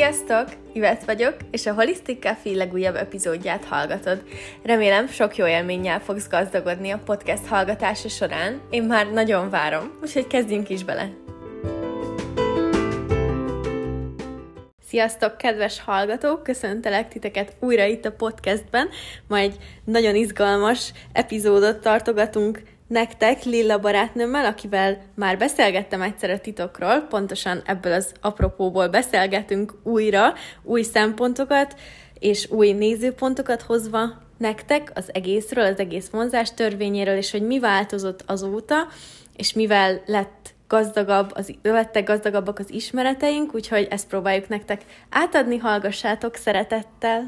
Sziasztok! Ivet vagyok, és a Holistic Café legújabb epizódját hallgatod. Remélem, sok jó élménnyel fogsz gazdagodni a podcast hallgatása során. Én már nagyon várom, úgyhogy kezdjünk is bele! Sziasztok, kedves hallgatók! Köszöntelek titeket újra itt a podcastben. Ma egy nagyon izgalmas epizódot tartogatunk nektek Lilla barátnőmmel, akivel már beszélgettem egyszer a titokról, pontosan ebből az apropóból beszélgetünk újra, új szempontokat és új nézőpontokat hozva nektek az egészről, az egész vonzás törvényéről, és hogy mi változott azóta, és mivel lett gazdagabb, az, lettek gazdagabbak az ismereteink, úgyhogy ezt próbáljuk nektek átadni, hallgassátok szeretettel!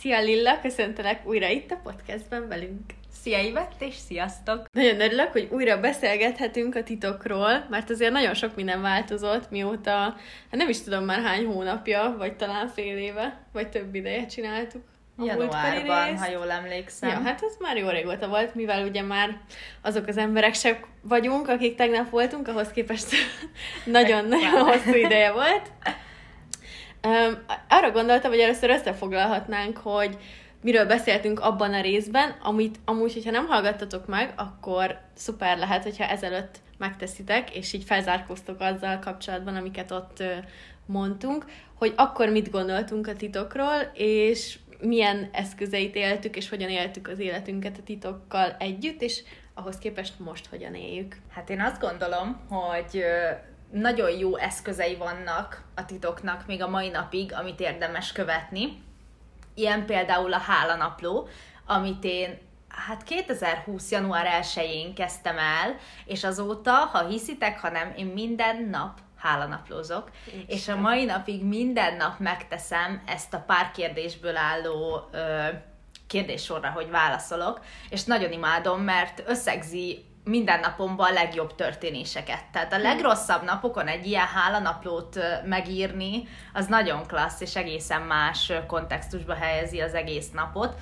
Szia Lilla, köszöntelek újra itt a podcastben velünk. Szia Ivett, és sziasztok! Nagyon örülök, hogy újra beszélgethetünk a titokról, mert azért nagyon sok minden változott, mióta, hát nem is tudom már hány hónapja, vagy talán fél éve, vagy több ideje csináltuk. A Januárban, ha jól emlékszem. Ja, hát ez már jó régóta volt, mivel ugye már azok az emberek se vagyunk, akik tegnap voltunk, ahhoz képest nagyon-nagyon hosszú ideje volt. Arra gondoltam, hogy először összefoglalhatnánk, hogy miről beszéltünk abban a részben, amit amúgy, hogyha nem hallgattatok meg, akkor szuper lehet, hogyha ezelőtt megteszitek, és így felzárkóztok azzal kapcsolatban, amiket ott mondtunk, hogy akkor mit gondoltunk a titokról, és milyen eszközeit éltük, és hogyan éltük az életünket a titokkal együtt, és ahhoz képest most hogyan éljük. Hát én azt gondolom, hogy nagyon jó eszközei vannak a titoknak még a mai napig, amit érdemes követni. Ilyen például a hálanapló, amit én hát 2020. január 1-én kezdtem el, és azóta, ha hiszitek, ha nem, én minden nap hálanaplózok, Isten. és a mai napig minden nap megteszem ezt a pár kérdésből álló ö, kérdéssorra, hogy válaszolok, és nagyon imádom, mert összegzi minden napomban a legjobb történéseket. Tehát a hm. legrosszabb napokon egy ilyen hálanaplót megírni, az nagyon klassz, és egészen más kontextusba helyezi az egész napot.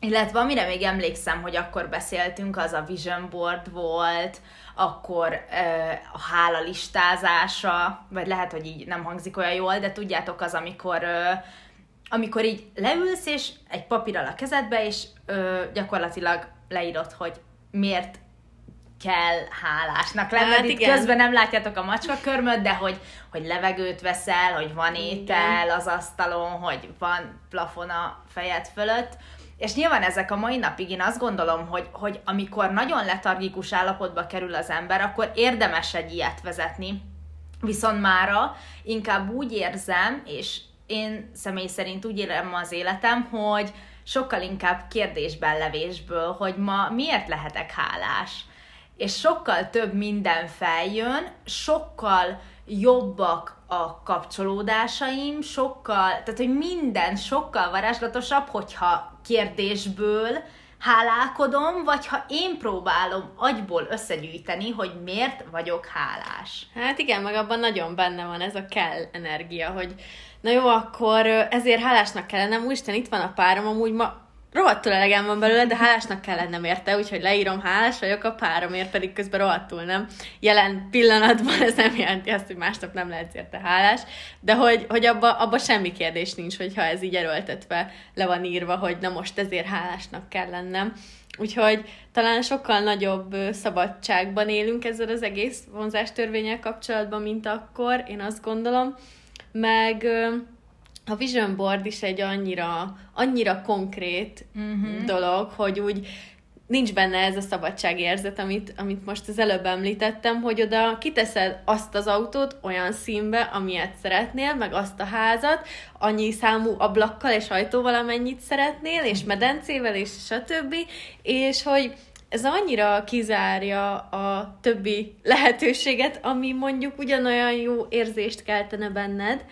Illetve amire még emlékszem, hogy akkor beszéltünk, az a vision board volt, akkor a hála listázása, vagy lehet, hogy így nem hangzik olyan jól, de tudjátok az, amikor amikor így leülsz, és egy papírral a kezedbe, és ö, gyakorlatilag leírod, hogy miért kell hálásnak lenned. Hát, Itt igen. közben nem látjátok a macska körmöt, de hogy, hogy levegőt veszel, hogy van étel igen. az asztalon, hogy van plafon a fejed fölött. És nyilván ezek a mai napig én azt gondolom, hogy, hogy amikor nagyon letargikus állapotba kerül az ember, akkor érdemes egy ilyet vezetni. Viszont mára inkább úgy érzem, és én személy szerint úgy élem az életem, hogy sokkal inkább kérdésben levésből, hogy ma miért lehetek hálás és sokkal több minden feljön, sokkal jobbak a kapcsolódásaim, sokkal, tehát hogy minden sokkal varázslatosabb, hogyha kérdésből hálálkodom, vagy ha én próbálom agyból összegyűjteni, hogy miért vagyok hálás. Hát igen, meg abban nagyon benne van ez a kell energia, hogy na jó, akkor ezért hálásnak kellene, úristen, itt van a párom, amúgy ma rohadtul elegem van belőle, de hálásnak kell lennem érte, úgyhogy leírom, hálás vagyok a páromért, pedig közben rohadtul nem. Jelen pillanatban ez nem jelenti azt, hogy másnap nem lehet érte hálás, de hogy, hogy abba, abba semmi kérdés nincs, hogyha ez így erőltetve le van írva, hogy na most ezért hálásnak kell lennem. Úgyhogy talán sokkal nagyobb szabadságban élünk ezzel az egész vonzástörvényel kapcsolatban, mint akkor, én azt gondolom. Meg a vision board is egy annyira, annyira konkrét uh-huh. dolog, hogy úgy nincs benne ez a szabadságérzet, amit, amit most az előbb említettem, hogy oda kiteszed azt az autót olyan színbe, amilyet szeretnél, meg azt a házat, annyi számú ablakkal és ajtóval, amennyit szeretnél, és medencével, és stb. És hogy ez annyira kizárja a többi lehetőséget, ami mondjuk ugyanolyan jó érzést keltene benned,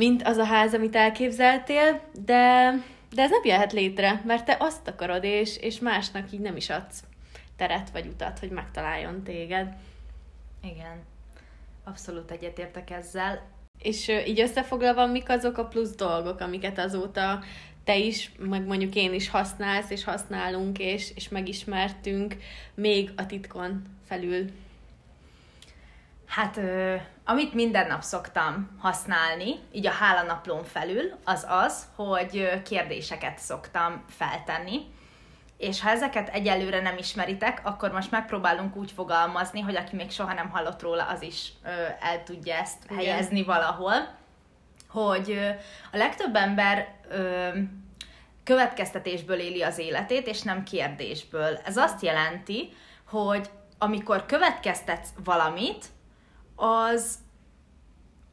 mint az a ház, amit elképzeltél, de, de ez nem jöhet létre, mert te azt akarod, és, és másnak így nem is adsz teret vagy utat, hogy megtaláljon téged. Igen, abszolút egyetértek ezzel. És így összefoglalva, mik azok a plusz dolgok, amiket azóta te is, meg mondjuk én is használsz, és használunk, és, és megismertünk még a titkon felül. Hát, ö, amit minden nap szoktam használni, így a hálanaplón felül, az az, hogy kérdéseket szoktam feltenni. És ha ezeket egyelőre nem ismeritek, akkor most megpróbálunk úgy fogalmazni, hogy aki még soha nem hallott róla, az is ö, el tudja ezt Igen. helyezni valahol. Hogy ö, a legtöbb ember ö, következtetésből éli az életét, és nem kérdésből. Ez azt jelenti, hogy amikor következtetsz valamit, az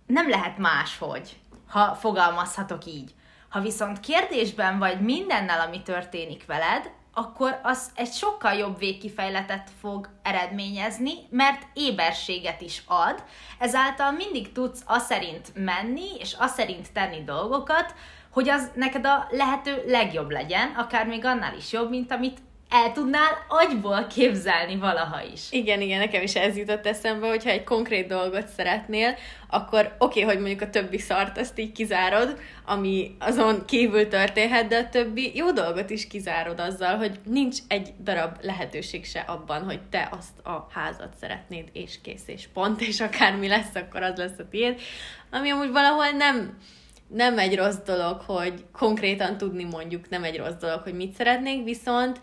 nem lehet máshogy, ha fogalmazhatok így. Ha viszont kérdésben vagy mindennel, ami történik veled, akkor az egy sokkal jobb végkifejletet fog eredményezni, mert éberséget is ad, ezáltal mindig tudsz a szerint menni, és a szerint tenni dolgokat, hogy az neked a lehető legjobb legyen, akár még annál is jobb, mint amit el tudnál agyból képzelni valaha is. Igen, igen, nekem is ez jutott eszembe, hogyha egy konkrét dolgot szeretnél, akkor oké, okay, hogy mondjuk a többi szart azt így kizárod, ami azon kívül történhet, de a többi jó dolgot is kizárod azzal, hogy nincs egy darab lehetőség se abban, hogy te azt a házat szeretnéd, és kész, és pont, és akármi lesz, akkor az lesz a tiéd, ami amúgy valahol nem, nem egy rossz dolog, hogy konkrétan tudni mondjuk nem egy rossz dolog, hogy mit szeretnék, viszont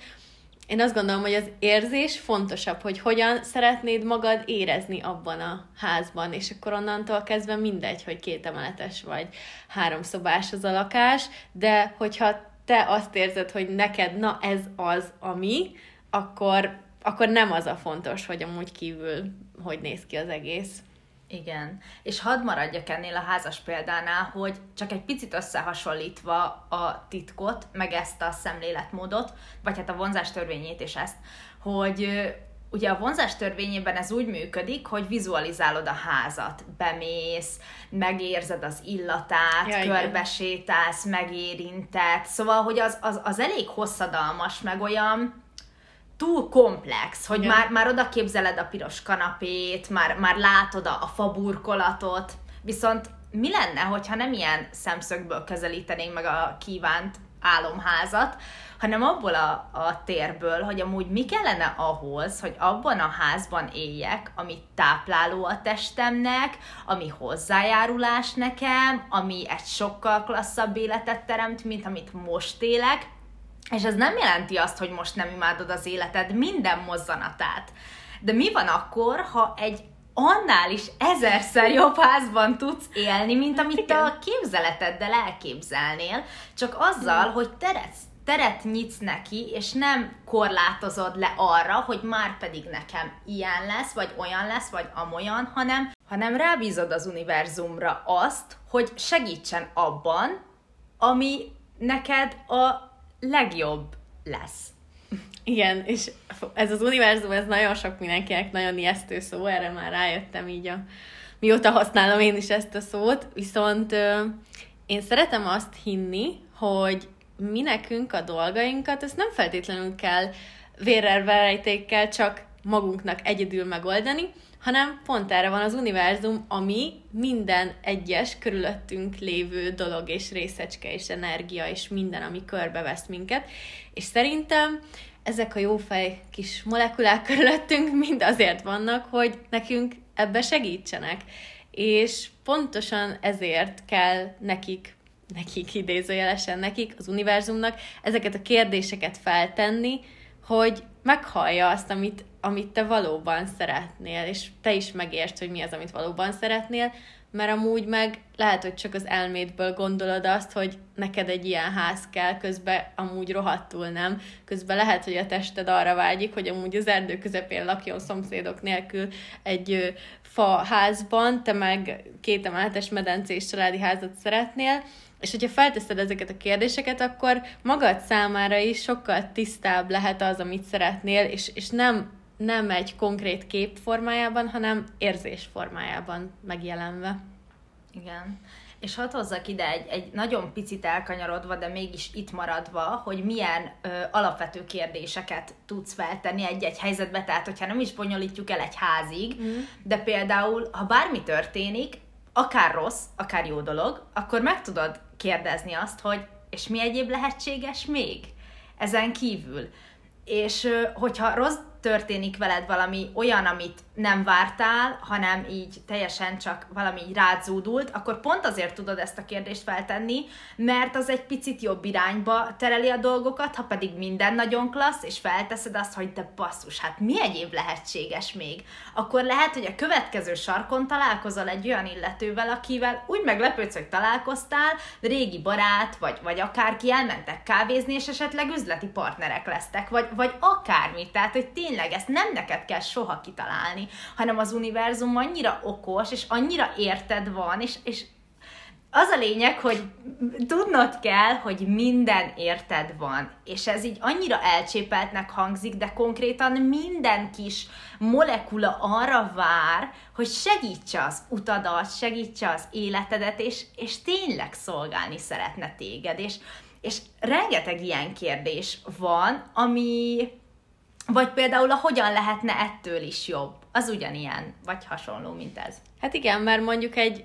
én azt gondolom, hogy az érzés fontosabb, hogy hogyan szeretnéd magad érezni abban a házban, és akkor onnantól kezdve mindegy, hogy két emeletes vagy háromszobás az a lakás, de hogyha te azt érzed, hogy neked na ez az, ami, akkor, akkor nem az a fontos, hogy amúgy kívül hogy néz ki az egész. Igen, és hadd maradjak ennél a házas példánál, hogy csak egy picit összehasonlítva a titkot, meg ezt a szemléletmódot, vagy hát a vonzás törvényét és ezt, hogy ugye a vonzás törvényében ez úgy működik, hogy vizualizálod a házat, bemész, megérzed az illatát, ja, körbesétálsz, megérinted, szóval, hogy az, az, az elég hosszadalmas, meg olyan, túl komplex, hogy már, már oda képzeled a piros kanapét, már, már látod a, a faburkolatot, viszont mi lenne, hogyha nem ilyen szemszögből közelítenénk meg a kívánt álomházat, hanem abból a, a térből, hogy amúgy mi kellene ahhoz, hogy abban a házban éljek, ami tápláló a testemnek, ami hozzájárulás nekem, ami egy sokkal klasszabb életet teremt, mint amit most élek, és ez nem jelenti azt, hogy most nem imádod az életed minden mozzanatát. De mi van akkor, ha egy annál is ezerszer jobb házban tudsz élni, mint amit te a képzeleteddel elképzelnél, csak azzal, hogy teret, teret nyitsz neki, és nem korlátozod le arra, hogy már pedig nekem ilyen lesz, vagy olyan lesz, vagy amolyan, hanem, hanem rábízod az univerzumra azt, hogy segítsen abban, ami neked a legjobb lesz. Igen, és ez az univerzum, ez nagyon sok mindenkinek nagyon ijesztő szó, erre már rájöttem így a, mióta használom én is ezt a szót, viszont ö, én szeretem azt hinni, hogy mi nekünk a dolgainkat, ezt nem feltétlenül kell vérrel csak magunknak egyedül megoldani, hanem pont erre van az univerzum, ami minden egyes körülöttünk lévő dolog és részecske és energia és minden, ami körbevesz minket. És szerintem ezek a jófej kis molekulák körülöttünk mind azért vannak, hogy nekünk ebbe segítsenek. És pontosan ezért kell nekik, nekik idézőjelesen nekik, az univerzumnak ezeket a kérdéseket feltenni, hogy meghallja azt, amit, amit te valóban szeretnél, és te is megértsd, hogy mi az, amit valóban szeretnél, mert amúgy meg lehet, hogy csak az elmédből gondolod azt, hogy neked egy ilyen ház kell, közben amúgy rohadtul nem. Közben lehet, hogy a tested arra vágyik, hogy amúgy az erdő közepén lakjon szomszédok nélkül egy fa házban, te meg két emeletes medencés családi házat szeretnél, és hogyha felteszed ezeket a kérdéseket, akkor magad számára is sokkal tisztább lehet az, amit szeretnél, és, és nem, nem egy konkrét kép formájában, hanem érzés formájában megjelenve. Igen. És hadd hozzak ide egy, egy nagyon picit elkanyarodva, de mégis itt maradva, hogy milyen ö, alapvető kérdéseket tudsz feltenni egy-egy helyzetbe, tehát hogyha nem is bonyolítjuk el egy házig, mm. de például, ha bármi történik, akár rossz, akár jó dolog, akkor meg tudod kérdezni azt, hogy és mi egyéb lehetséges még ezen kívül. És hogyha rossz történik veled valami olyan, amit nem vártál, hanem így teljesen csak valami így rázúdult, akkor pont azért tudod ezt a kérdést feltenni, mert az egy picit jobb irányba tereli a dolgokat, ha pedig minden nagyon klassz, és felteszed azt, hogy de basszus, hát mi egyéb lehetséges még? Akkor lehet, hogy a következő sarkon találkozol egy olyan illetővel, akivel úgy meglepődsz, hogy találkoztál, régi barát, vagy, vagy akárki elmentek kávézni, és esetleg üzleti partnerek lesztek, vagy, vagy akármi. Tehát, hogy tényleg ezt nem neked kell soha kitalálni, hanem az univerzum annyira okos, és annyira érted van, és, és az a lényeg, hogy tudnod kell, hogy minden érted van. És ez így annyira elcsépeltnek hangzik, de konkrétan minden kis molekula arra vár, hogy segítse az utadat, segítse az életedet, és, és tényleg szolgálni szeretne téged. És, és rengeteg ilyen kérdés van, ami, vagy például a hogyan lehetne ettől is jobb. Az ugyanilyen, vagy hasonló, mint ez. Hát igen, mert mondjuk egy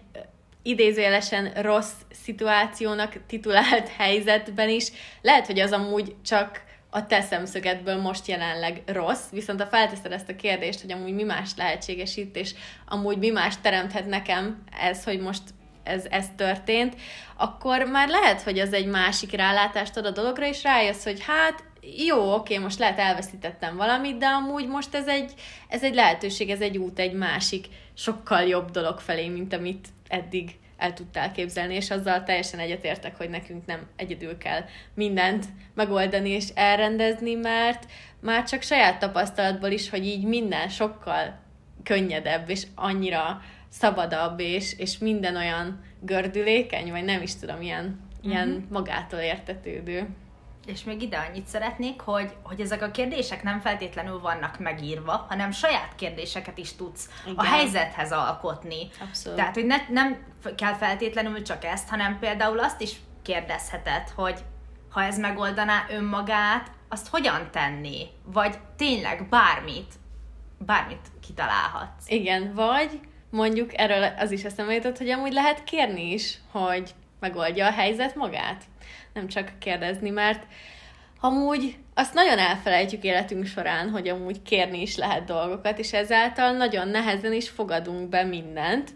idézőjelesen rossz szituációnak titulált helyzetben is lehet, hogy az amúgy csak a te szemszögedből most jelenleg rossz, viszont ha felteszed ezt a kérdést, hogy amúgy mi más lehetséges itt, és amúgy mi más teremthet nekem ez, hogy most ez, ez történt, akkor már lehet, hogy az egy másik rálátást ad a dologra, és rájössz, hogy hát jó, oké, most lehet elveszítettem valamit, de amúgy most ez egy, ez egy lehetőség, ez egy út egy másik, sokkal jobb dolog felé, mint amit eddig el tudtál képzelni, és azzal teljesen egyetértek, hogy nekünk nem egyedül kell mindent megoldani és elrendezni, mert már csak saját tapasztalatból is, hogy így minden sokkal könnyedebb, és annyira szabadabb, és, és minden olyan gördülékeny, vagy nem is tudom, ilyen, uh-huh. ilyen mhm. magától értetődő. És még ide annyit szeretnék, hogy, hogy ezek a kérdések nem feltétlenül vannak megírva, hanem saját kérdéseket is tudsz Igen. a helyzethez alkotni. Abszolút. Tehát, hogy ne, nem kell feltétlenül csak ezt, hanem például azt is kérdezheted, hogy ha ez megoldaná önmagát, azt hogyan tenni? Vagy tényleg bármit, bármit kitalálhatsz. Igen, vagy mondjuk erről az is eszembe jutott, hogy amúgy lehet kérni is, hogy megoldja a helyzet magát nem csak kérdezni, mert amúgy azt nagyon elfelejtjük életünk során, hogy amúgy kérni is lehet dolgokat, és ezáltal nagyon nehezen is fogadunk be mindent,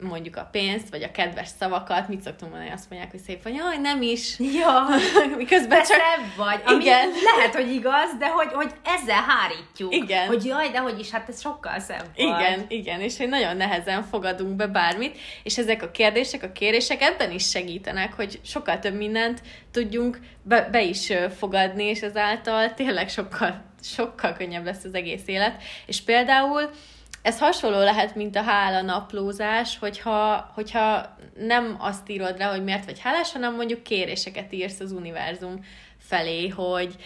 mondjuk a pénzt, vagy a kedves szavakat, mit szoktunk mondani, azt mondják, hogy szép vagy, jaj, nem is. Ja, miközben csak... vagy, ami igen. lehet, hogy igaz, de hogy, hogy ezzel hárítjuk. Igen. Hogy jaj, de hogy is, hát ez sokkal szebb Igen, igen, és hogy nagyon nehezen fogadunk be bármit, és ezek a kérdések, a kérések ebben is segítenek, hogy sokkal több mindent tudjunk be, be is fogadni, és ezáltal tényleg sokkal, sokkal könnyebb lesz az egész élet. És például ez hasonló lehet, mint a hála naplózás, hogyha, hogyha nem azt írod le, hogy miért vagy hálás, hanem mondjuk kéréseket írsz az univerzum felé, hogy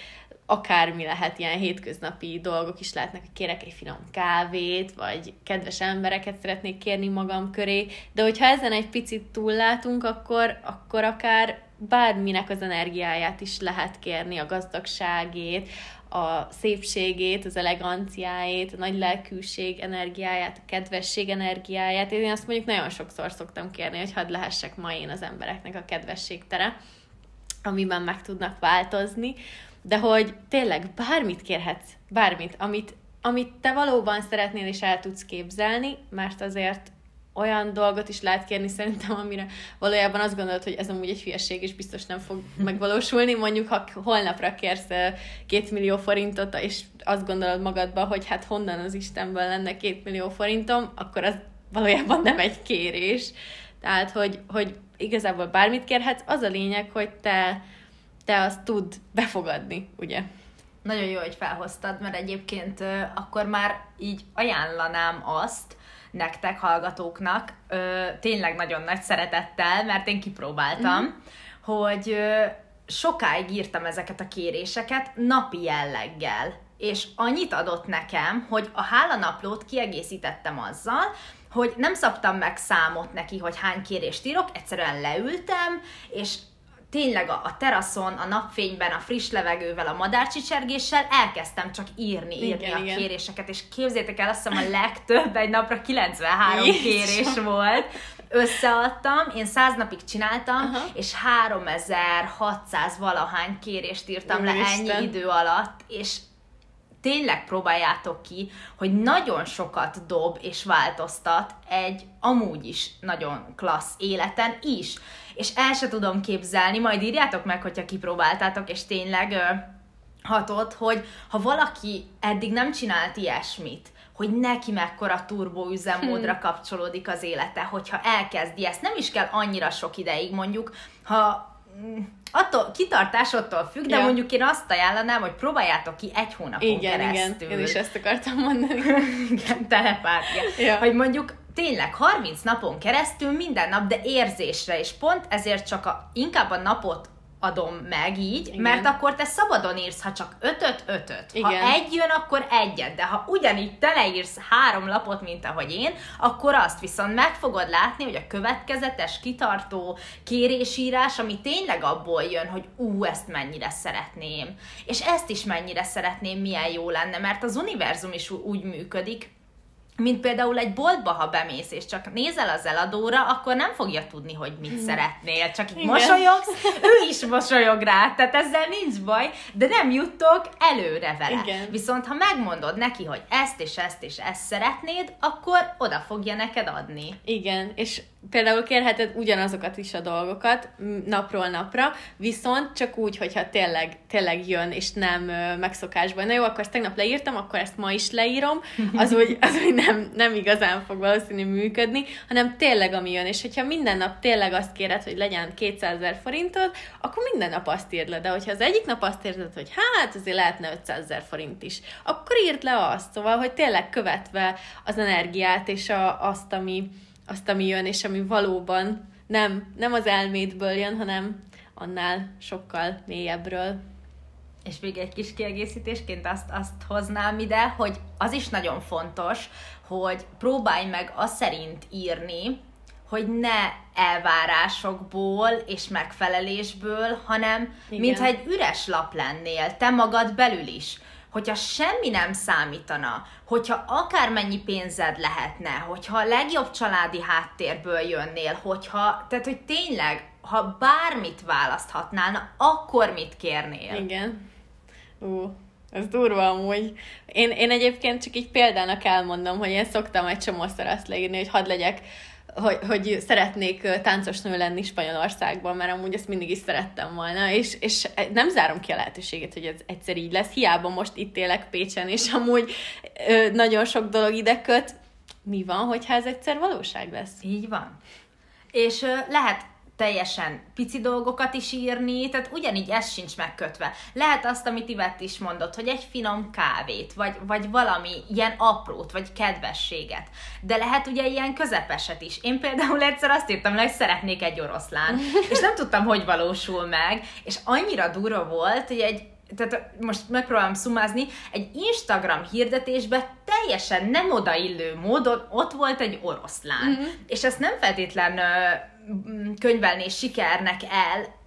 akármi lehet, ilyen hétköznapi dolgok is lehetnek, hogy kérek egy finom kávét, vagy kedves embereket szeretnék kérni magam köré, de hogyha ezen egy picit túllátunk, akkor, akkor akár bárminek az energiáját is lehet kérni, a gazdagságét, a szépségét, az eleganciáját, a nagy lelkűség energiáját, a kedvesség energiáját. Én azt mondjuk nagyon sokszor szoktam kérni, hogy hadd lehessek ma én az embereknek a kedvesség tere, amiben meg tudnak változni, de hogy tényleg bármit kérhetsz, bármit, amit, amit te valóban szeretnél és el tudsz képzelni, mert azért olyan dolgot is lehet kérni szerintem, amire valójában azt gondolod, hogy ez amúgy egy hülyeség, és biztos nem fog megvalósulni. Mondjuk, ha holnapra kérsz két millió forintot, és azt gondolod magadba, hogy hát honnan az Istenből lenne két millió forintom, akkor az valójában nem egy kérés. Tehát, hogy, hogy igazából bármit kérhetsz, az a lényeg, hogy te, te azt tud befogadni, ugye? Nagyon jó, hogy felhoztad, mert egyébként akkor már így ajánlanám azt, nektek, hallgatóknak, ö, tényleg nagyon nagy szeretettel, mert én kipróbáltam, mm. hogy ö, sokáig írtam ezeket a kéréseket napi jelleggel, és annyit adott nekem, hogy a hálanaplót kiegészítettem azzal, hogy nem szabtam meg számot neki, hogy hány kérést írok, egyszerűen leültem, és tényleg a, a teraszon, a napfényben, a friss levegővel, a madárcsicsergéssel elkezdtem csak írni, írni igen, a igen. kéréseket, és képzétek el, azt hiszem a legtöbb egy napra 93 Jézus. kérés volt, összeadtam, én száz napig csináltam, Aha. és 3600 valahány kérést írtam le Úristen. ennyi idő alatt, és tényleg próbáljátok ki, hogy nagyon sokat dob és változtat egy amúgy is nagyon klassz életen is. És el se tudom képzelni, majd írjátok meg, hogyha kipróbáltátok, és tényleg ö, hatott, hogy ha valaki eddig nem csinált ilyesmit, hogy neki mekkora turbo üzemmódra kapcsolódik az élete, hogyha elkezdi ezt, nem is kell annyira sok ideig, mondjuk, ha mm, attól, kitartás attól függ, de Ja. mondjuk én azt ajánlanám, hogy próbáljátok ki egy hónapon Igen, igen, keresztül. én is ezt akartam mondani. igen, telepátia. Ja. Hogy mondjuk tényleg 30 napon keresztül minden nap, de érzésre, és pont ezért csak a, inkább a napot adom meg így, Igen. mert akkor te szabadon írsz, ha csak ötöt, ötöt. Ha Igen. egy jön, akkor egyet, de ha ugyanígy teleírsz három lapot, mint ahogy én, akkor azt viszont meg fogod látni, hogy a következetes, kitartó kérésírás, ami tényleg abból jön, hogy ú, ezt mennyire szeretném, és ezt is mennyire szeretném, milyen jó lenne, mert az univerzum is úgy működik, mint például egy boltba, ha bemész, és csak nézel az eladóra, akkor nem fogja tudni, hogy mit szeretnél. Csak így mosolyogsz, ő is mosolyog rá, tehát ezzel nincs baj, de nem juttok előre vele. Igen. Viszont ha megmondod neki, hogy ezt és ezt és ezt szeretnéd, akkor oda fogja neked adni. Igen, és például kérheted ugyanazokat is a dolgokat napról napra, viszont csak úgy, hogyha tényleg, tényleg jön, és nem ö, megszokásban. Na jó, akkor ezt tegnap leírtam, akkor ezt ma is leírom, az úgy, az úgy nem, nem igazán fog valószínű működni, hanem tényleg ami jön, és hogyha minden nap tényleg azt kéred, hogy legyen 200 ezer forintod, akkor minden nap azt írd le, de hogyha az egyik nap azt érzed, hogy hát azért lehetne 500 ezer forint is, akkor írd le azt, szóval, hogy tényleg követve az energiát és a, azt, ami, azt, ami jön, és ami valóban nem, nem az elmédből jön, hanem annál sokkal mélyebbről. És még egy kis kiegészítésként azt, azt hoznám ide, hogy az is nagyon fontos, hogy próbálj meg azt szerint írni, hogy ne elvárásokból és megfelelésből, hanem Igen. mintha egy üres lap lennél, te magad belül is. Hogyha semmi nem számítana, hogyha akármennyi pénzed lehetne, hogyha a legjobb családi háttérből jönnél, hogyha, tehát hogy tényleg, ha bármit választhatnál, na akkor mit kérnél? Igen. Ú, ez durva amúgy. Én, én egyébként csak így példának elmondom, hogy én szoktam egy csomószor azt leírni, hogy hadd legyek hogy, hogy szeretnék ö, táncos nő lenni Spanyolországban, mert amúgy ezt mindig is szerettem volna, és, és nem zárom ki a lehetőséget, hogy ez egyszer így lesz. Hiába most itt élek Pécsen, és amúgy ö, nagyon sok dolog ide köt. Mi van, hogyha ez egyszer valóság lesz? Így van. És ö, lehet teljesen pici dolgokat is írni, tehát ugyanígy ez sincs megkötve. Lehet azt, amit Ivett is mondott, hogy egy finom kávét, vagy, vagy valami ilyen aprót, vagy kedvességet. De lehet ugye ilyen közepeset is. Én például egyszer azt írtam le, hogy szeretnék egy oroszlán, és nem tudtam, hogy valósul meg, és annyira durva volt, hogy egy tehát most megpróbálom szumázni, egy Instagram hirdetésben teljesen nem odaillő módon ott volt egy oroszlán. Mm-hmm. És ezt nem feltétlen ö, m, könyvelné sikernek el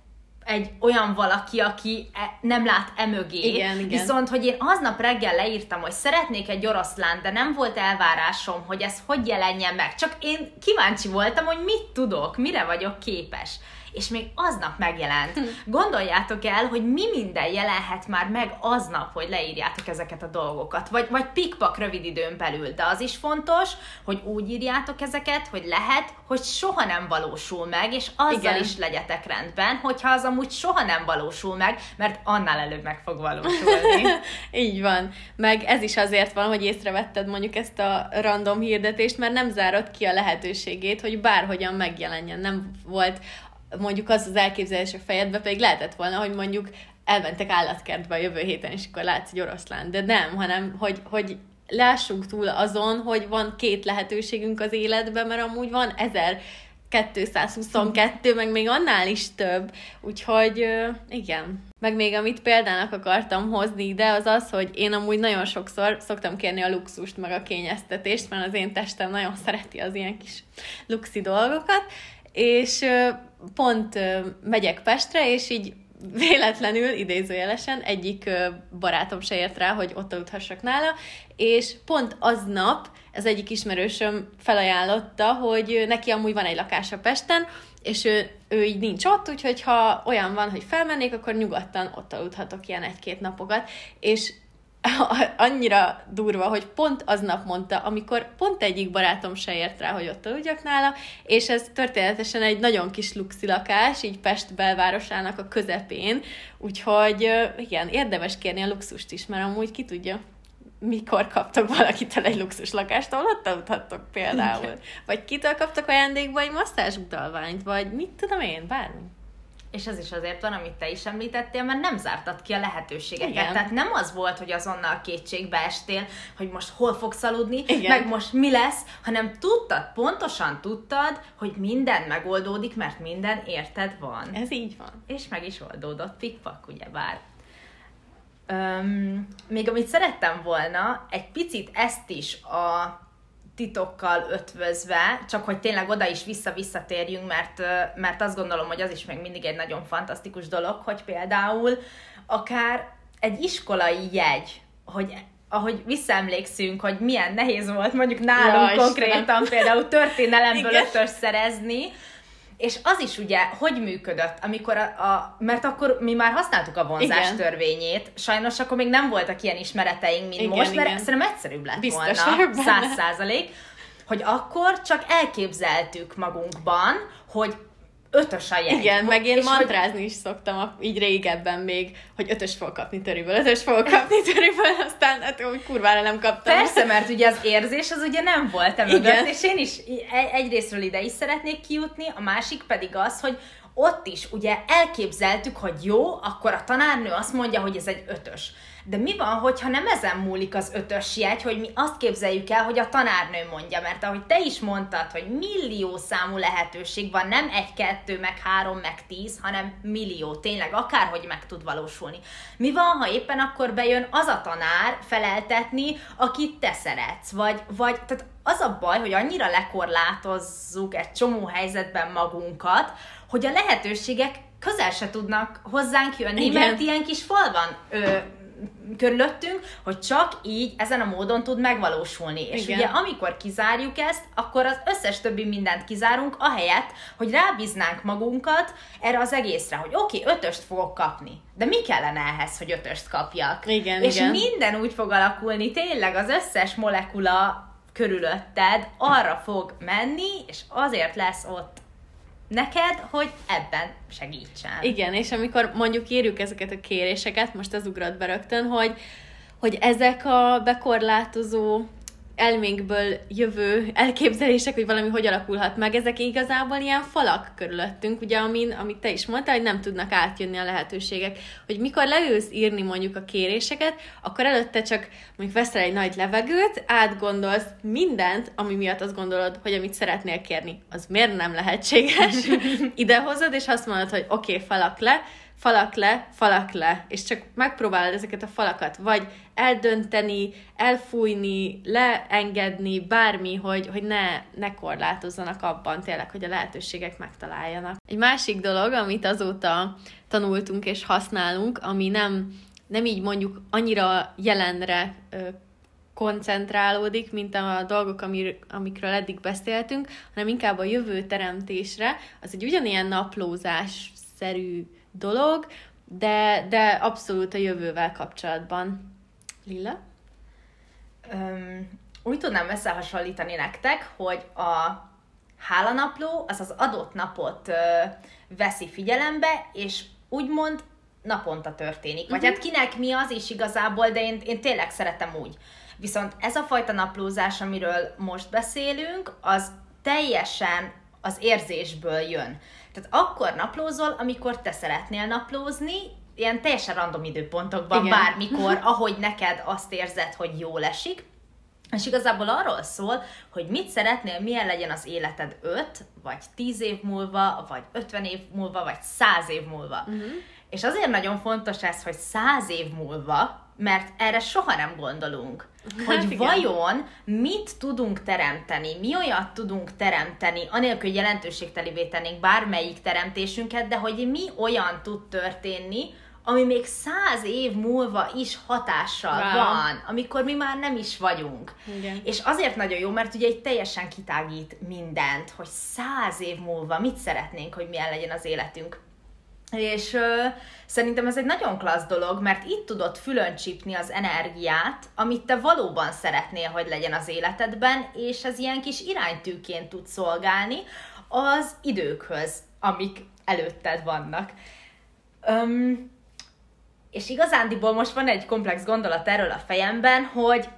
egy olyan valaki, aki e, nem lát emögé. Igen, igen. Viszont, hogy én aznap reggel leírtam, hogy szeretnék egy oroszlán, de nem volt elvárásom, hogy ez hogy jelenjen meg. Csak én kíváncsi voltam, hogy mit tudok, mire vagyok képes. És még aznap megjelent. Gondoljátok el, hogy mi minden jelenhet már meg aznap, hogy leírjátok ezeket a dolgokat. Vagy, vagy pikpak rövid időn belül. De az is fontos, hogy úgy írjátok ezeket, hogy lehet, hogy soha nem valósul meg, és azzal Igen. is legyetek rendben, hogyha az amúgy soha nem valósul meg, mert annál előbb meg fog valósulni. Így van. Meg ez is azért van, hogy észrevetted mondjuk ezt a random hirdetést, mert nem zárod ki a lehetőségét, hogy bárhogyan megjelenjen. Nem volt mondjuk az az elképzelés a fejedbe, pedig lehetett volna, hogy mondjuk elmentek állatkertbe a jövő héten, és akkor látsz egy oroszlán. De nem, hanem hogy, hogy lássunk túl azon, hogy van két lehetőségünk az életben, mert amúgy van ezer 222, meg még annál is több. Úgyhogy igen. Meg még amit példának akartam hozni ide, az az, hogy én amúgy nagyon sokszor szoktam kérni a luxust, meg a kényeztetést, mert az én testem nagyon szereti az ilyen kis luxi dolgokat, és pont megyek Pestre, és így véletlenül, idézőjelesen, egyik barátom se ért rá, hogy ott aludhassak nála, és pont aznap ez egyik ismerősöm felajánlotta, hogy neki amúgy van egy lakása Pesten, és ő, ő így nincs ott, úgyhogy ha olyan van, hogy felmennék, akkor nyugodtan ott aludhatok ilyen egy-két napokat, és annyira durva, hogy pont aznap mondta, amikor pont egyik barátom se ért rá, hogy ott aludjak nála, és ez történetesen egy nagyon kis luxi lakás, így Pest belvárosának a közepén, úgyhogy igen, érdemes kérni a luxust is, mert amúgy ki tudja, mikor kaptok valakitől egy luxus lakást, ahol ott aludhattok például. Vagy kitől kaptak ajándékba egy masszázsutalványt, vagy mit tudom én, bármi és ez is azért van, amit te is említettél, mert nem zártad ki a lehetőségeket. Igen. Tehát nem az volt, hogy azonnal kétségbe estél, hogy most hol fogsz aludni, Igen. meg most mi lesz, hanem tudtad, pontosan tudtad, hogy minden megoldódik, mert minden érted van. Ez így van. És meg is oldódott, pikpak, ugyebár. Öm, még amit szerettem volna, egy picit ezt is a titokkal ötvözve, csak hogy tényleg oda is vissza-visszatérjünk, mert, mert azt gondolom, hogy az is még mindig egy nagyon fantasztikus dolog, hogy például akár egy iskolai jegy, hogy ahogy visszaemlékszünk, hogy milyen nehéz volt mondjuk nálunk ja, konkrétan Istenem. például történelemből ötös szerezni, és az is ugye, hogy működött, amikor a, a mert akkor mi már használtuk a vonzás igen. törvényét, sajnos akkor még nem voltak ilyen ismereteink, mint igen, most, mert igen. szerintem egyszerűbb lett Biztos volna, száz százalék, hogy akkor csak elképzeltük magunkban, hogy ötös a jegy. Igen, meg én mantrázni hogy... is szoktam, így régebben még, hogy ötös fog kapni töriből, ötös fog kapni töriből, aztán hát úgy kurvára nem kaptam. Persze, mert ugye az érzés az ugye nem volt emögött, és én is egyrésztről ide is szeretnék kijutni, a másik pedig az, hogy ott is ugye elképzeltük, hogy jó, akkor a tanárnő azt mondja, hogy ez egy ötös. De mi van, hogyha nem ezen múlik az ötös jegy, hogy mi azt képzeljük el, hogy a tanárnő mondja, mert ahogy te is mondtad, hogy millió számú lehetőség van, nem egy, kettő, meg három, meg tíz, hanem millió, tényleg akárhogy meg tud valósulni. Mi van, ha éppen akkor bejön az a tanár feleltetni, akit te szeretsz, vagy, vagy tehát az a baj, hogy annyira lekorlátozzuk egy csomó helyzetben magunkat, hogy a lehetőségek közel se tudnak hozzánk jönni, Igen. mert ilyen kis fal van ö, körülöttünk, hogy csak így ezen a módon tud megvalósulni. Igen. És ugye amikor kizárjuk ezt, akkor az összes többi mindent kizárunk, ahelyett, hogy rábíznánk magunkat erre az egészre, hogy oké, okay, ötöst fogok kapni, de mi kellene ehhez, hogy ötöst kapjak? Igen, és igen. minden úgy fog alakulni, tényleg az összes molekula körülötted arra fog menni, és azért lesz ott neked, hogy ebben segítsen. Igen, és amikor mondjuk írjuk ezeket a kéréseket, most az ugrott be rögtön, hogy, hogy ezek a bekorlátozó elménkből jövő elképzelések, hogy valami hogy alakulhat meg, ezek igazából ilyen falak körülöttünk, ugye, amin, amit te is mondtál, hogy nem tudnak átjönni a lehetőségek. Hogy mikor leülsz írni mondjuk a kéréseket, akkor előtte csak mondjuk veszel egy nagy levegőt, átgondolsz mindent, ami miatt azt gondolod, hogy amit szeretnél kérni, az miért nem lehetséges. Idehozod, és azt mondod, hogy oké, okay, falak le, falak le, falak le, és csak megpróbálod ezeket a falakat vagy eldönteni, elfújni, leengedni, bármi, hogy, hogy ne, ne korlátozzanak abban tényleg, hogy a lehetőségek megtaláljanak. Egy másik dolog, amit azóta tanultunk és használunk, ami nem, nem így mondjuk annyira jelenre ö, koncentrálódik, mint a dolgok, amir, amikről eddig beszéltünk, hanem inkább a jövő teremtésre, az egy ugyanilyen naplózás-szerű dolog, de, de abszolút a jövővel kapcsolatban. Lilla? Um, úgy tudnám összehasonlítani nektek, hogy a hálanapló az az adott napot ö, veszi figyelembe, és úgymond naponta történik. Vagy uh-huh. hát kinek mi az is igazából, de én, én tényleg szeretem úgy. Viszont ez a fajta naplózás, amiről most beszélünk, az teljesen az érzésből jön. Tehát akkor naplózol, amikor te szeretnél naplózni, ilyen teljesen random időpontokban, Igen. bármikor, ahogy neked azt érzed, hogy jól esik, és igazából arról szól, hogy mit szeretnél, milyen legyen az életed 5, vagy 10 év múlva, vagy 50 év múlva, vagy 100 év múlva. Uh-huh. És azért nagyon fontos ez, hogy 100 év múlva mert erre soha nem gondolunk. Hát Hogy igen. vajon mit tudunk teremteni, mi olyat tudunk teremteni, anélkül, hogy jelentőségtelivé tennénk bármelyik teremtésünket, de hogy mi olyan tud történni, ami még száz év múlva is hatással Wow. van, amikor mi már nem is vagyunk. Igen. És azért nagyon jó, mert ugye egy teljesen kitágít mindent, hogy száz év múlva mit szeretnénk, hogy milyen legyen az életünk. És ö, szerintem ez egy nagyon klassz dolog, mert itt tudod fülön csípni az energiát, amit te valóban szeretnél, hogy legyen az életedben, és ez ilyen kis iránytűként tud szolgálni az időkhöz, amik előtted vannak. Öm, és igazándiból most van egy komplex gondolat erről a fejemben, hogy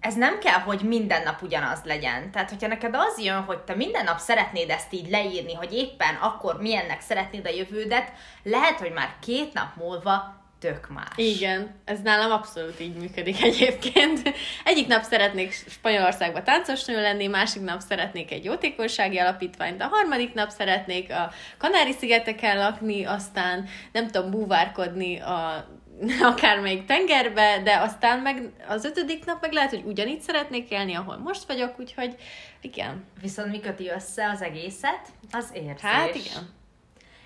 ez nem kell, hogy minden nap ugyanaz legyen. Tehát, hogyha neked az jön, hogy te minden nap szeretnéd ezt így leírni, hogy éppen akkor milyennek szeretnéd a jövődet, lehet, hogy már két nap múlva tök más. Igen, ez nálam abszolút így működik egyébként. Egyik nap szeretnék Spanyolországba táncosnő lenni, másik nap szeretnék egy jótékonysági alapítványt, a harmadik nap szeretnék a Kanári-szigeteken lakni, aztán nem tudom, búvárkodni a akármelyik tengerbe, de aztán meg az ötödik nap meg lehet, hogy ugyanígy szeretnék élni, ahol most vagyok, úgyhogy igen. Viszont mi köti össze az egészet? Az érzés. Hát igen.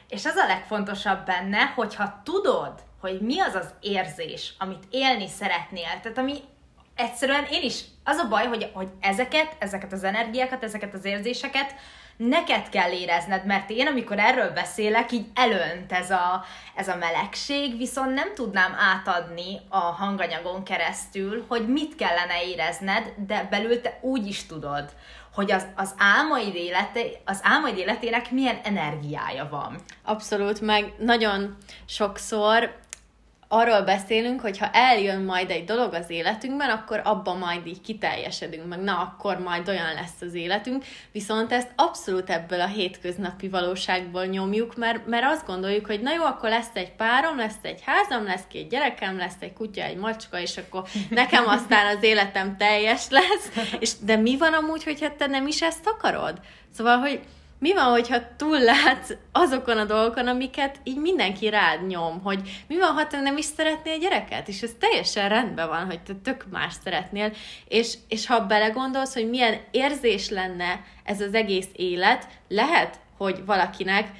És az a legfontosabb benne, hogyha tudod, hogy mi az az érzés, amit élni szeretnél, tehát ami egyszerűen én is, az a baj, hogy, hogy ezeket, ezeket az energiákat, ezeket az érzéseket neked kell érezned, mert én, amikor erről beszélek, így elönt ez a, ez a melegség, viszont nem tudnám átadni a hanganyagon keresztül, hogy mit kellene érezned, de belül te úgy is tudod, hogy az, az, álmaid élete, az álmaid életének milyen energiája van. Abszolút, meg nagyon sokszor arról beszélünk, hogy ha eljön majd egy dolog az életünkben, akkor abban majd így kiteljesedünk, meg na, akkor majd olyan lesz az életünk, viszont ezt abszolút ebből a hétköznapi valóságból nyomjuk, mert, mert azt gondoljuk, hogy na jó, akkor lesz egy párom, lesz egy házam, lesz két gyerekem, lesz egy kutya, egy macska, és akkor nekem aztán az életem teljes lesz, és de mi van amúgy, hogyha te nem is ezt akarod? Szóval, hogy mi van, hogyha túllátsz azokon a dolgokon, amiket így mindenki rád nyom, hogy mi van, ha te nem is szeretnél gyereket, és ez teljesen rendben van, hogy te tök más szeretnél, és, és ha belegondolsz, hogy milyen érzés lenne ez az egész élet, lehet, hogy valakinek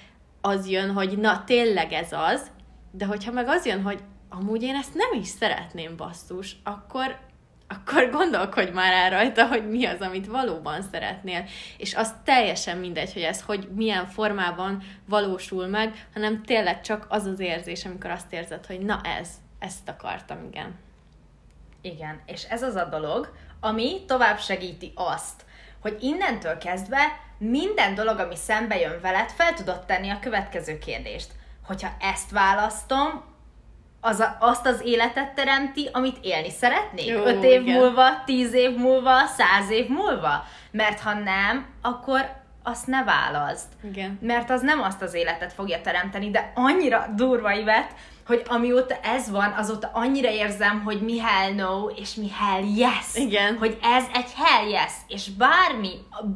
az jön, hogy na, tényleg ez az, de hogyha meg az jön, hogy amúgy én ezt nem is szeretném basszus, akkor, akkor gondolkodj már el rajta, hogy mi az, amit valóban szeretnél. És az teljesen mindegy, hogy ez hogy milyen formában valósul meg, hanem tényleg csak az az érzés, amikor azt érzed, hogy na ez, ezt akartam, igen. Igen, és ez az a dolog, ami tovább segíti azt, hogy innentől kezdve minden dolog, ami szembe jön veled, fel tudod tenni a következő kérdést. Hogyha ezt választom, az a, azt az életet teremti, amit élni szeretnék? Jó, Öt év igen. múlva, tíz év múlva, száz év múlva? Mert ha nem, akkor azt ne válaszd. Igen. Mert az nem azt az életet fogja teremteni, de annyira durva Ivet, hogy amióta ez van, azóta annyira érzem, hogy mi hell no, és mi hell yes. Igen. Hogy ez egy hell yes, és bármi,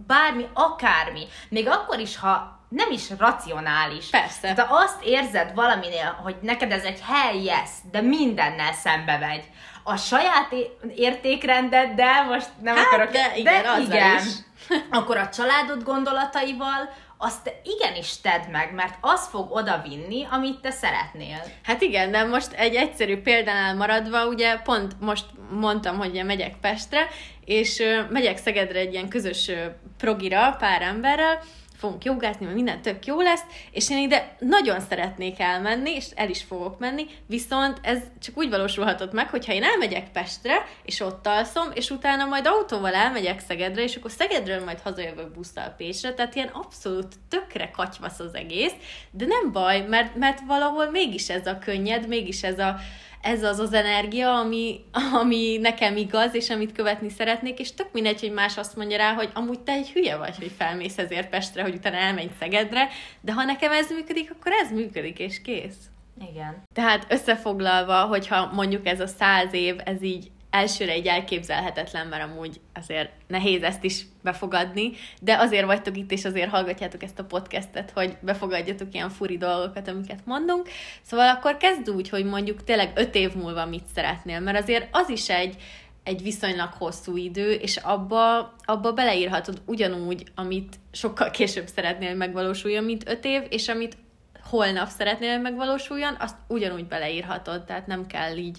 bármi, akármi, még akkor is, ha nem is racionális. Persze. De azt érzed valaminél, hogy neked ez egy hell yes, de mindennel szembe vegy. A saját értékrendeddel, most nem Hát, akarok... de igen, azzal igen. is. Akkor a családod gondolataival azt te igenis tedd meg, mert az fog oda vinni, amit te szeretnél. Hát igen, de most egy egyszerű példánál maradva, ugye pont most mondtam, hogy megyek Pestre, és megyek Szegedre egy ilyen közös progira pár emberrel, fogunk jogázni, mert minden tök jó lesz, és én ide nagyon szeretnék elmenni, és el is fogok menni, viszont ez csak úgy valósulhatott meg, hogyha én elmegyek Pestre, és ott alszom, és utána majd autóval elmegyek Szegedre, és akkor Szegedről majd hazajövök busszal Pécsre, tehát ilyen abszolút tökre katyvasz az egész, de nem baj, mert, mert valahol mégis ez a könnyed, mégis ez a ez az az energia, ami, ami nekem igaz, és amit követni szeretnék, és tök mindegy, hogy más azt mondja rá, hogy amúgy te egy hülye vagy, hogy felmész ezért Pestre, hogy utána elmenj Szegedre, de ha nekem ez működik, akkor ez működik, és kész. Igen. Tehát összefoglalva, hogyha mondjuk ez a száz év, ez így elsőre egy elképzelhetetlen, mert amúgy azért nehéz ezt is befogadni, de azért vagytok itt, és azért hallgatjátok ezt a podcastet, hogy befogadjatok ilyen furi dolgokat, amiket mondunk. Szóval akkor kezd úgy, hogy mondjuk tényleg öt év múlva mit szeretnél, mert azért az is egy, egy viszonylag hosszú idő, és abba, abba beleírhatod ugyanúgy, amit sokkal később szeretnél megvalósuljon, mint öt év, és amit holnap szeretnél megvalósuljon, azt ugyanúgy beleírhatod, tehát nem kell így,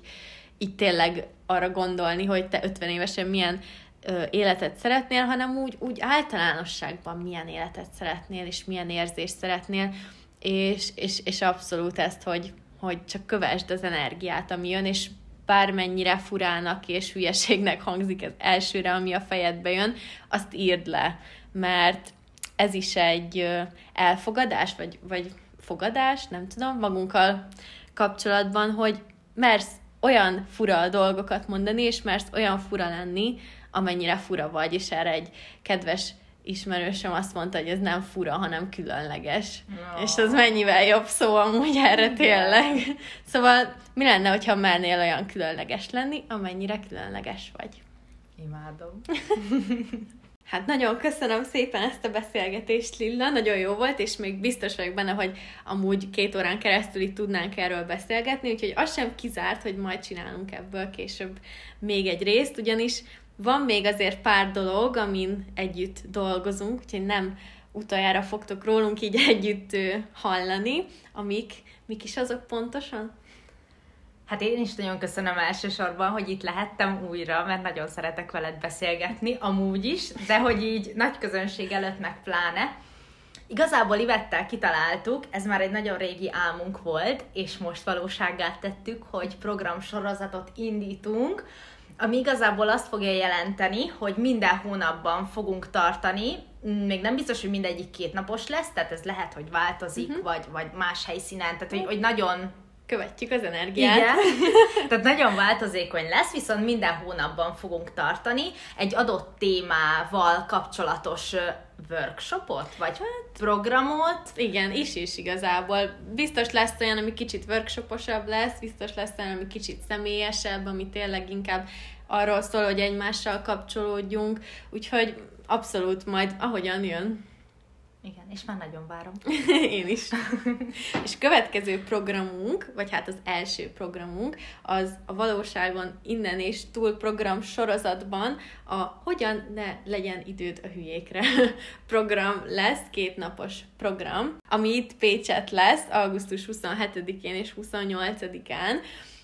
így tényleg arra gondolni, hogy te 50 évesen milyen ö, életet szeretnél, hanem úgy, úgy általánosságban milyen életet szeretnél, és milyen érzést szeretnél, és, és, és abszolút ezt, hogy, hogy csak kövesd az energiát, ami jön, és bármennyire furának és hülyeségnek hangzik ez elsőre, ami a fejedbe jön, azt írd le, mert ez is egy elfogadás, vagy, vagy fogadás, nem tudom, magunkkal kapcsolatban, hogy mersz olyan fura dolgokat mondani, és mersz olyan fura lenni, amennyire fura vagy, és erre egy kedves ismerősöm azt mondta, hogy ez nem fura, hanem különleges. No. És az mennyivel jobb szó amúgy erre tényleg. Szóval mi lenne, hogyha mernél olyan különleges lenni, amennyire különleges vagy? Imádom. Hát nagyon köszönöm szépen ezt a beszélgetést, Lilla, nagyon jó volt, és még biztos vagyok benne, hogy amúgy két órán keresztül itt tudnánk erről beszélgetni, úgyhogy az sem kizárt, hogy majd csinálunk ebből később még egy részt, ugyanis van még azért pár dolog, amin együtt dolgozunk, úgyhogy nem utoljára fogtok rólunk így együtt hallani, amik, mik is azok pontosan? Hát én is nagyon köszönöm elsősorban, hogy itt lehettem újra, mert nagyon szeretek veled beszélgetni, amúgy is, de hogy így nagy közönség előtt meg pláne. Igazából Ivettel kitaláltuk, ez már egy nagyon régi álmunk volt, és most valósággá tettük, hogy programsorozatot indítunk, ami igazából azt fogja jelenteni, hogy minden hónapban fogunk tartani, még nem biztos, hogy mindegyik kétnapos lesz, tehát ez lehet, hogy változik, uh-huh. vagy, vagy más helyszínen, tehát hogy, hogy nagyon követjük az energiát. Igen. Tehát nagyon változékony lesz, viszont minden hónapban fogunk tartani egy adott témával kapcsolatos workshopot, vagy hát, programot. Igen, is is igazából. Biztos lesz olyan, ami kicsit workshoposabb lesz, biztos lesz olyan, ami kicsit személyesebb, ami tényleg inkább arról szól, hogy egymással kapcsolódjunk, úgyhogy abszolút majd ahogyan jön, igen, és már nagyon várom. Én is. és következő programunk, vagy hát az első programunk, az a valóságon innen és túl program sorozatban a Hogyan ne legyen időd a hülyékre program lesz, kétnapos program, ami itt Pécset lesz, augusztus 27-én és 28-án,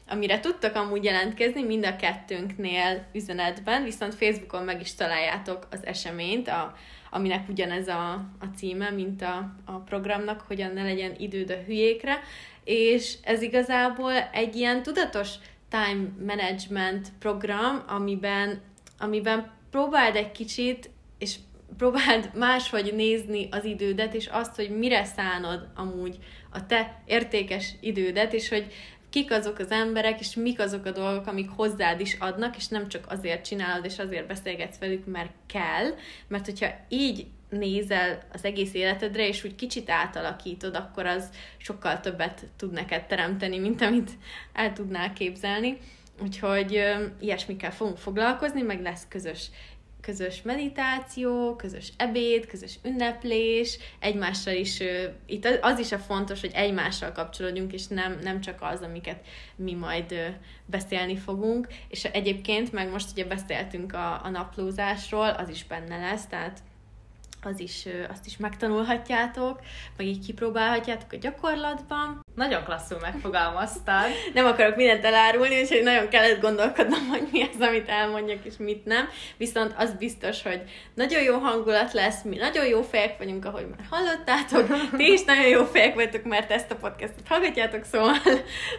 amire tudtak amúgy jelentkezni mind a kettőnknél üzenetben, viszont Facebookon meg is találjátok az eseményt, a aminek ugyanez a, a címe, mint a, a programnak, hogyan ne legyen időd a hülyékre, és ez igazából egy ilyen tudatos time management program, amiben, amiben próbáld egy kicsit, és próbáld máshogy nézni az idődet, és azt, hogy mire szánod amúgy a te értékes idődet, és hogy kik azok az emberek, és mik azok a dolgok, amik hozzád is adnak, és nem csak azért csinálod, és azért beszélgetsz velük, mert kell, mert hogyha így nézel az egész életedre, és úgy kicsit átalakítod, akkor az sokkal többet tud neked teremteni, mint amit el tudnál képzelni. Úgyhogy ilyesmikkel fogunk foglalkozni, meg lesz közös közös meditáció, közös ebéd, közös ünneplés, egymással is, itt az is a fontos, hogy egymással kapcsolódjunk, és nem, nem csak az, amiket mi majd beszélni fogunk, és egyébként meg most ugye beszéltünk a, a naplózásról, az is benne lesz, tehát az is, azt is megtanulhatjátok, meg így kipróbálhatjátok a gyakorlatban. Nagyon klasszul megfogalmaztad. nem akarok mindent elárulni, úgyhogy nagyon kellett gondolkodnom, hogy mi az, amit elmondjak, és mit nem. Viszont az biztos, hogy nagyon jó hangulat lesz, mi nagyon jó fejek vagyunk, ahogy már hallottátok. Ti is nagyon jó fejek vagytok, mert ezt a podcastot hallgatjátok, szóval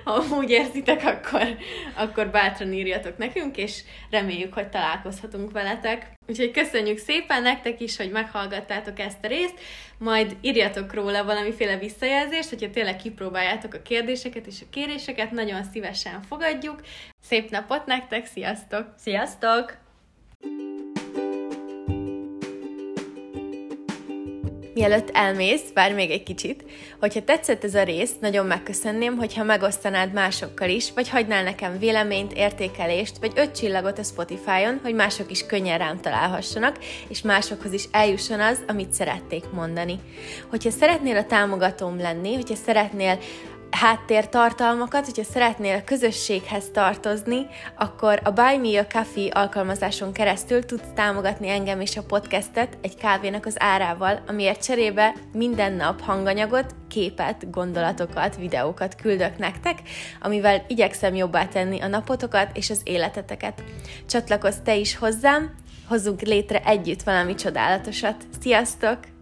ha úgy érzitek, akkor, akkor bátran írjatok nekünk, és reméljük, hogy találkozhatunk veletek. Úgyhogy köszönjük szépen nektek is, hogy meghallgattátok ezt a részt, majd írjatok róla valamiféle visszajelzést, hogyha tényleg kipróbáljátok a kérdéseket és a kéréseket, nagyon szívesen fogadjuk. Szép napot nektek, sziasztok! Sziasztok! Mielőtt elmész, várj még egy kicsit, hogyha tetszett ez a rész, nagyon megköszönném, hogyha megosztanád másokkal is, vagy hagynál nekem véleményt, értékelést, vagy öt csillagot a Spotify-on, hogy mások is könnyen rám találhassanak, és másokhoz is eljusson az, amit szerették mondani. Hogyha szeretnél a támogatóm lenni, hogyha szeretnél háttértartalmakat, hogyha szeretnél a közösséghez tartozni, akkor a Buy Me a Coffee alkalmazáson keresztül tudsz támogatni engem és a podcastet egy kávénak az árával, amiért cserébe minden nap hanganyagot, képet, gondolatokat, videókat küldök nektek, amivel igyekszem jobbá tenni a napotokat és az életeteket. Csatlakozz te is hozzám, hozzunk létre együtt valami csodálatosat. Sziasztok!